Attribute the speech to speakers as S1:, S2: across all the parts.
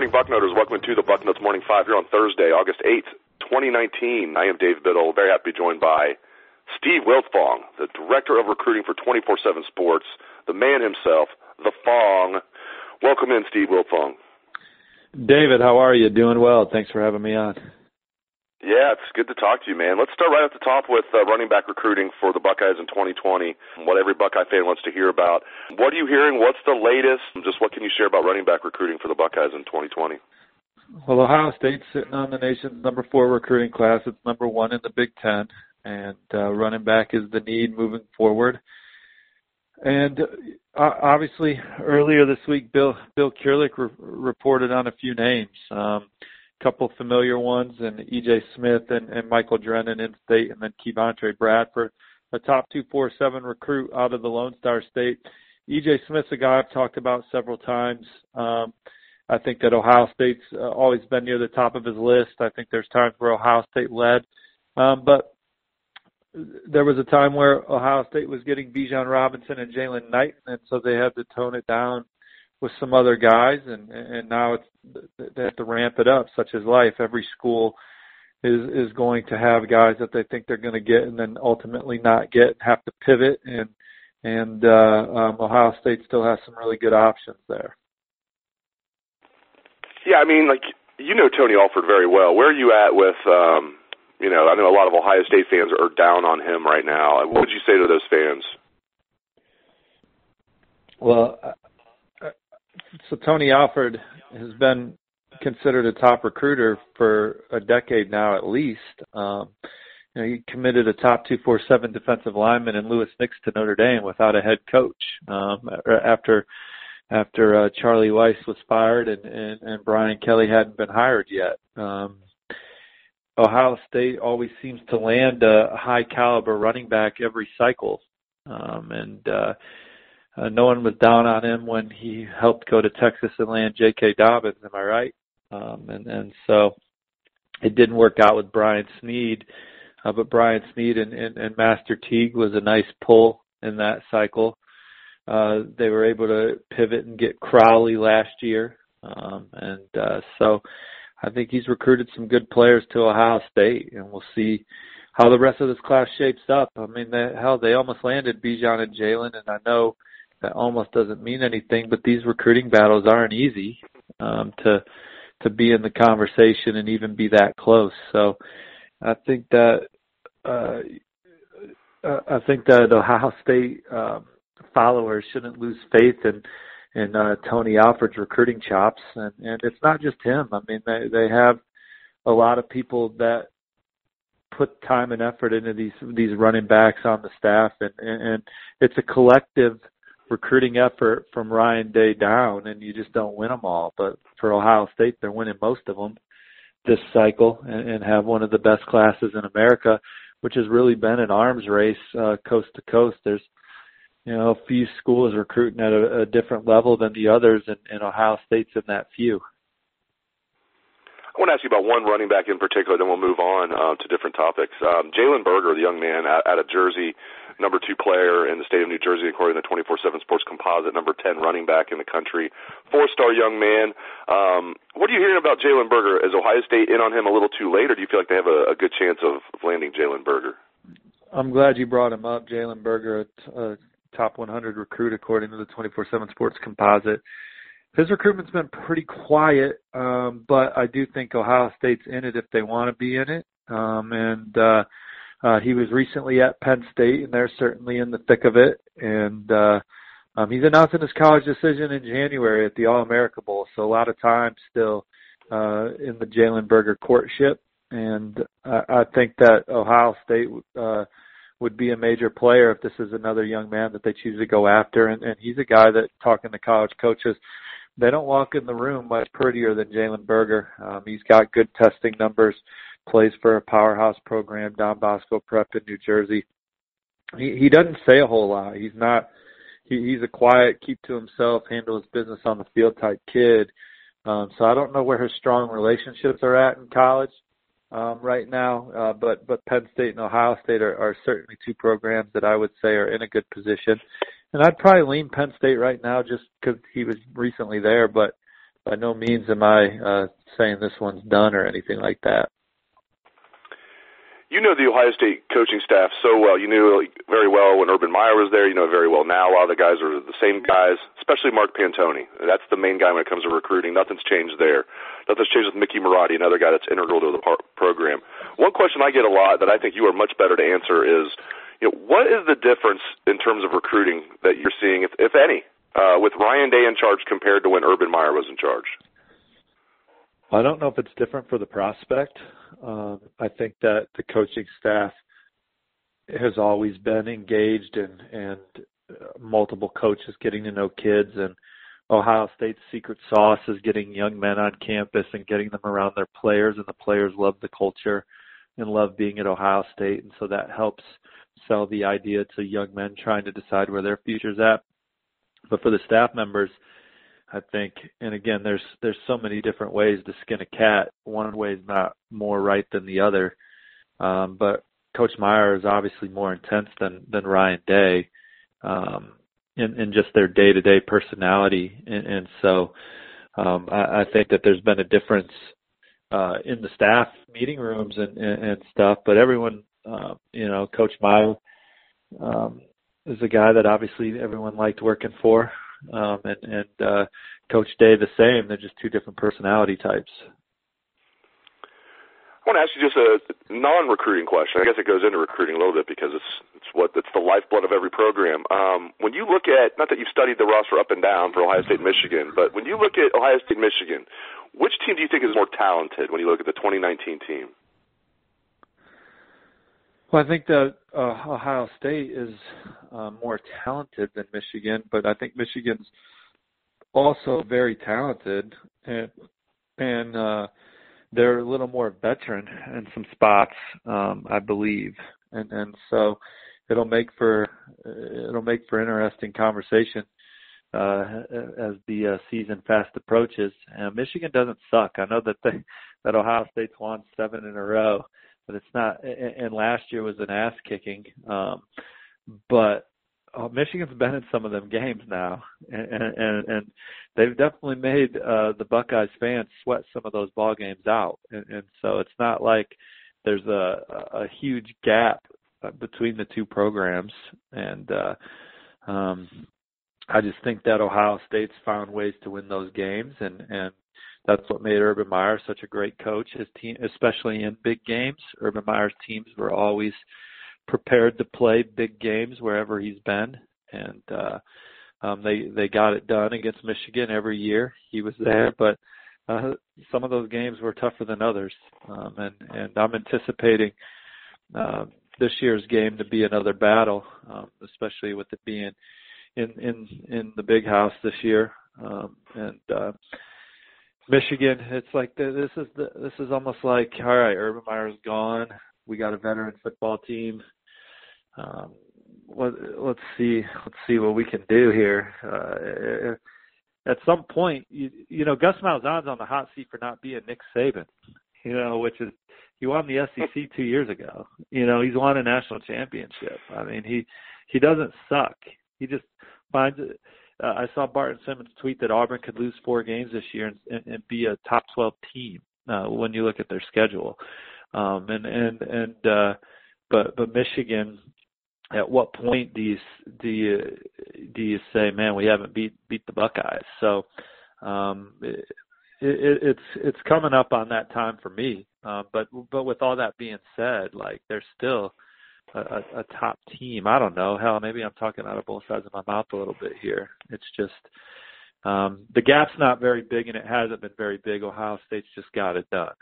S1: Morning, Bucknoters. Welcome to the Bucknuts Morning Five here on Thursday, August 8th, 2019. I am Dave Biddle. Very happy to be joined by Steve Wiltfong, the Director of Recruiting for 24-7 Sports, the man himself, the Fong. Welcome in, Steve Wiltfong.
S2: David, how are you? Doing well. Thanks for having me on.
S1: Yeah, it's good to talk to you, man. Let's start right at the top with uh, running back recruiting for the Buckeyes in 2020. What every Buckeye fan wants to hear about. What are you hearing? What's the latest? Just what can you share about running back recruiting for the Buckeyes in 2020?
S2: Well, Ohio State's sitting on the nation's number four recruiting class. It's number one in the Big Ten, and uh, running back is the need moving forward. And uh, obviously, earlier this week, Bill Bill Kurelic re- reported on a few names. Um, couple familiar ones, and EJ Smith and, and Michael Drennan in state, and then Kevontre Bradford, a top 247 recruit out of the Lone Star State. EJ Smith's a guy I've talked about several times. Um, I think that Ohio State's uh, always been near the top of his list. I think there's times where Ohio State led, um, but there was a time where Ohio State was getting Bijan Robinson and Jaylan Knight, and so they had to tone it down with some other guys, and and now it's they have to ramp it up. Such as life, every school is is going to have guys that they think they're going to get, and then ultimately not get, have to pivot. And and uh, um, Ohio State still has some really good options there.
S1: Yeah, I mean, like you know Tony Alford very well. Where are you at with? um you know, I know a lot of Ohio State fans are down on him right now. What would you say to those fans?
S2: Well, so Tony Alford has been considered a top recruiter for a decade now at least. Um, you know, he committed a top 247 defensive lineman in Louis Nix to Notre Dame without a head coach um, after after uh, Charlie Weis was fired and, and and Brian Kelly hadn't been hired yet. Um, Ohio State always seems to land a high caliber running back every cycle, um, and uh, uh, no one was down on him when he helped go to Texas and land J.K. Dobbins. Am I right? Um, and and so it didn't work out with Brian Snead, uh, but Brian Snead and, and, and Master Teague was a nice pull in that cycle. Uh, they were able to pivot and get Crowley last year, um, and uh, so I think he's recruited some good players to Ohio State, and we'll see how the rest of this class shapes up. I mean, they, hell, they almost landed Bijan and Jalen, and I know that almost doesn't mean anything, but these recruiting battles aren't easy um, to to be in the conversation and even be that close. So I think that uh, I think that Ohio State um, followers shouldn't lose faith in in uh, Tony Alford's recruiting chops, and and it's not just him. I mean, they they have a lot of people that put time and effort into these these running backs on the staff, and and, and it's a collective recruiting effort from Ryan Day down, and you just don't win them all. But for Ohio State, they're winning most of them this cycle and, and have one of the best classes in America, which has really been an arms race uh, coast to coast. There's you know a few schools recruiting at a, a different level than the others, and, and Ohio State's in that few.
S1: I want to ask you about one running back in particular, then we'll move on uh, to different topics. Um, Jalen Berger, the young man out, out of Jersey, number two player in the state of New Jersey, according to the 24/7 Sports Composite, number 10 running back in the country, four-star young man. Um, what are you hearing about Jalen Berger? Is Ohio State in on him a little too late, or do you feel like they have a, a good chance of, landing Jalen Berger?
S2: I'm glad you brought him up, Jalen Berger, a top 100 recruit according to the 24/7 Sports Composite. His recruitment's been pretty quiet, um, but I do think Ohio State's in it if they want to be in it. Um, and uh, uh, he was recently at Penn State, and they're certainly in the thick of it. And uh, um, he's announcing his college decision in January at the All America Bowl, so a lot of time still uh, in the Jalen Berger courtship. And I, I think that Ohio State uh, would be a major player if this is another young man that they choose to go after. And, and he's a guy that, talking to college coaches, they don't walk in the room much prettier than Jalen Berger. Um, he's got good testing numbers plays for a powerhouse program, Don Bosco Prep in New Jersey. He he doesn't say a whole lot. He's not he, he's a quiet, keep to himself, handle his business on the field type kid. Um, so I don't know where his strong relationships are at in college um, right now, uh, but but Penn State and Ohio State are, are certainly two programs that I would say are in a good position. And I'd probably lean Penn State right now just because he was recently there, but by no means am I uh, saying this one's done or anything like that
S1: you know the Ohio State coaching staff so well. You knew very well when Urban Meyer was there. You know very well now. A lot of the guys are the same guys, especially Mark Pantoni. That's the main guy when it comes to recruiting. Nothing's changed there. Nothing's changed with Mickey Marotti, another guy that's integral to the par- program. One question I get a lot that I think you are much better to answer is, you know, what is the difference in terms of recruiting that you're seeing, if, if any, uh, with Ryan Day in charge compared to when Urban Meyer was in charge?
S2: I don't know if it's different for the prospect. Um, I think that the coaching staff has always been engaged and and uh, multiple coaches getting to know kids and Ohio State's secret sauce is getting young men on campus and getting them around their players and the players love the culture and love being at Ohio State and so that helps sell the idea to young men trying to decide where their future's at. But for the staff members, I think, and again, there's there's so many different ways to skin a cat. One way is not more right than the other, um, but Coach Meyer is obviously more intense than than Ryan Day, um, in in just their day to day personality, and, and so um, I, I think that there's been a difference uh, in the staff meeting rooms and, and, and stuff. But everyone, uh, you know, Coach Meyer um, is a guy that obviously everyone liked working for um, and, and uh, Coach Day the same. They're just two different personality types.
S1: I want to ask you just a non-recruiting question. I guess it goes into recruiting a little bit because it's it's what it's the lifeblood of every program. Um, when you look at not that you've studied the roster up and down for Ohio State, Michigan, but when you look at Ohio State, Michigan, which team do you think is more talented when you look at the 2019 team?
S2: Well, I think that uh, Ohio State is uh, more talented than Michigan, but I think Michigan's also very talented, and and uh, they're a little more veteran in some spots, um, I believe, and and so it'll make for it'll make for interesting conversation uh, as the uh, season fast approaches. And Michigan doesn't suck. I know that they that Ohio State's won seven in a row but it's not. And last year was an ass kicking. Um, but uh, Michigan's been in some of them games now, and and, and they've definitely made uh, the Buckeyes fans sweat some of those ball games out, and, and so it's not like there's a a huge gap between the two programs, and uh, um, I just think that Ohio State's found ways to win those games, and and that's what made Urban Meyer such a great coach. His team, especially in big games, Urban Meyer's teams were always prepared to play big games wherever he's been, and uh, um, they they got it done against Michigan every year. He was there, but uh, some of those games were tougher than others, um, and and I'm anticipating uh, this year's game to be another battle, um, especially with it being in in in the big house this year, um, and. Uh, Michigan, it's like the, this is the this is almost like all right, Urban Meyer's gone. We got a veteran football team. Um, let, let's see let's see what we can do here. Uh, at some point, you, you know, Gus Malzahn's on the hot seat for not being Nick Saban, you know, which is he won the SEC two years ago. You know, he's won a national championship. I mean, he he doesn't suck. He just finds it. Uh, I saw Barton Simmons tweet that Auburn could lose four games this year and, and, and be a top 12 team uh, when you look at their schedule. Um, and and and uh, but but Michigan, at what point do you do you do you say, man, we haven't beat beat the Buckeyes? So um, it, it, it's it's coming up on that time for me. Uh, but but with all that being said, like they're still a, a, top team. I don't know. Hell, maybe I'm talking out of both sides of my mouth a little bit here. It's just um, the gap's not very big, and it hasn't been very big. Ohio State's just got it done.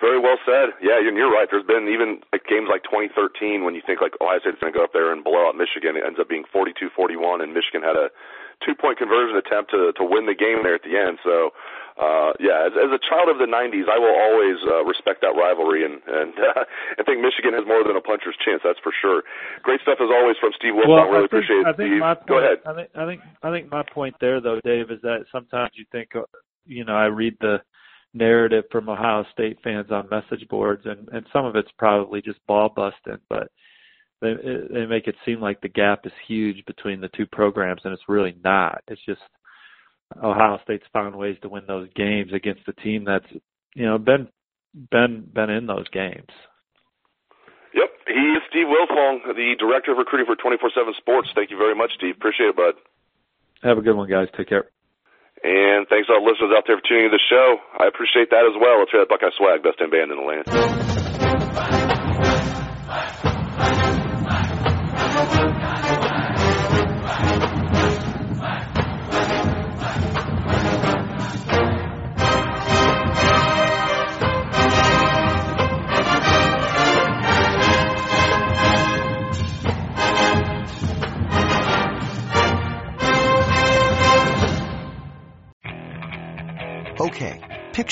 S1: Very well said. Yeah, and you're right. There's been even like games like 2013 when you think like Ohio State's going to go up there and blow out Michigan. It ends up being 42-41, and Michigan had a two-point conversion attempt to to win the game there at the end. So, uh, yeah, as, as a child of the 90s, I will always uh, respect that rivalry, and and uh, I think Michigan has more than a puncher's chance. That's for sure. Great stuff as always from Steve Wiltfong.
S2: Well,
S1: I really
S2: I think,
S1: appreciate it.
S2: I think
S1: Steve.
S2: my point,
S1: Go ahead.
S2: I think I think I think my point there though, Dave, is that sometimes you think, uh, you know, I read the narrative from Ohio State fans on message boards, and and some of it's probably just ball busting, but they they make it seem like the gap is huge between the two programs, and it's really not. It's just Ohio State's found ways to win those games against a team that's you know been been been in those games.
S1: Yep, he is Steve Wiltfong, the director of recruiting for 24/7 Sports. Thank you very much, Steve. Appreciate it, bud.
S2: Have a good one, guys. Take care.
S1: And thanks to all the listeners out there for tuning in the show. I appreciate that as well. Let's hear that Buckeye swag, best in band in the land.